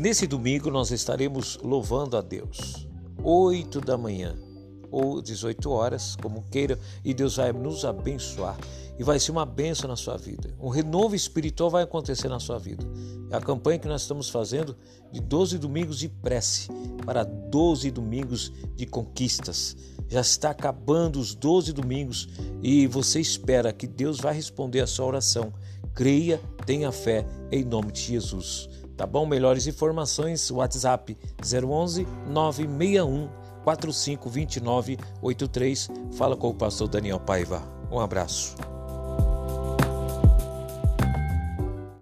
Nesse domingo nós estaremos louvando a Deus. 8 da manhã ou 18 horas, como queira, e Deus vai nos abençoar e vai ser uma benção na sua vida. Um renovo espiritual vai acontecer na sua vida. É a campanha que nós estamos fazendo de 12 domingos de prece para 12 domingos de conquistas. Já está acabando os 12 domingos e você espera que Deus vai responder a sua oração. Creia, tenha fé em nome de Jesus. Tá bom? Melhores informações, WhatsApp 011 961 452983. Fala com o pastor Daniel Paiva. Um abraço.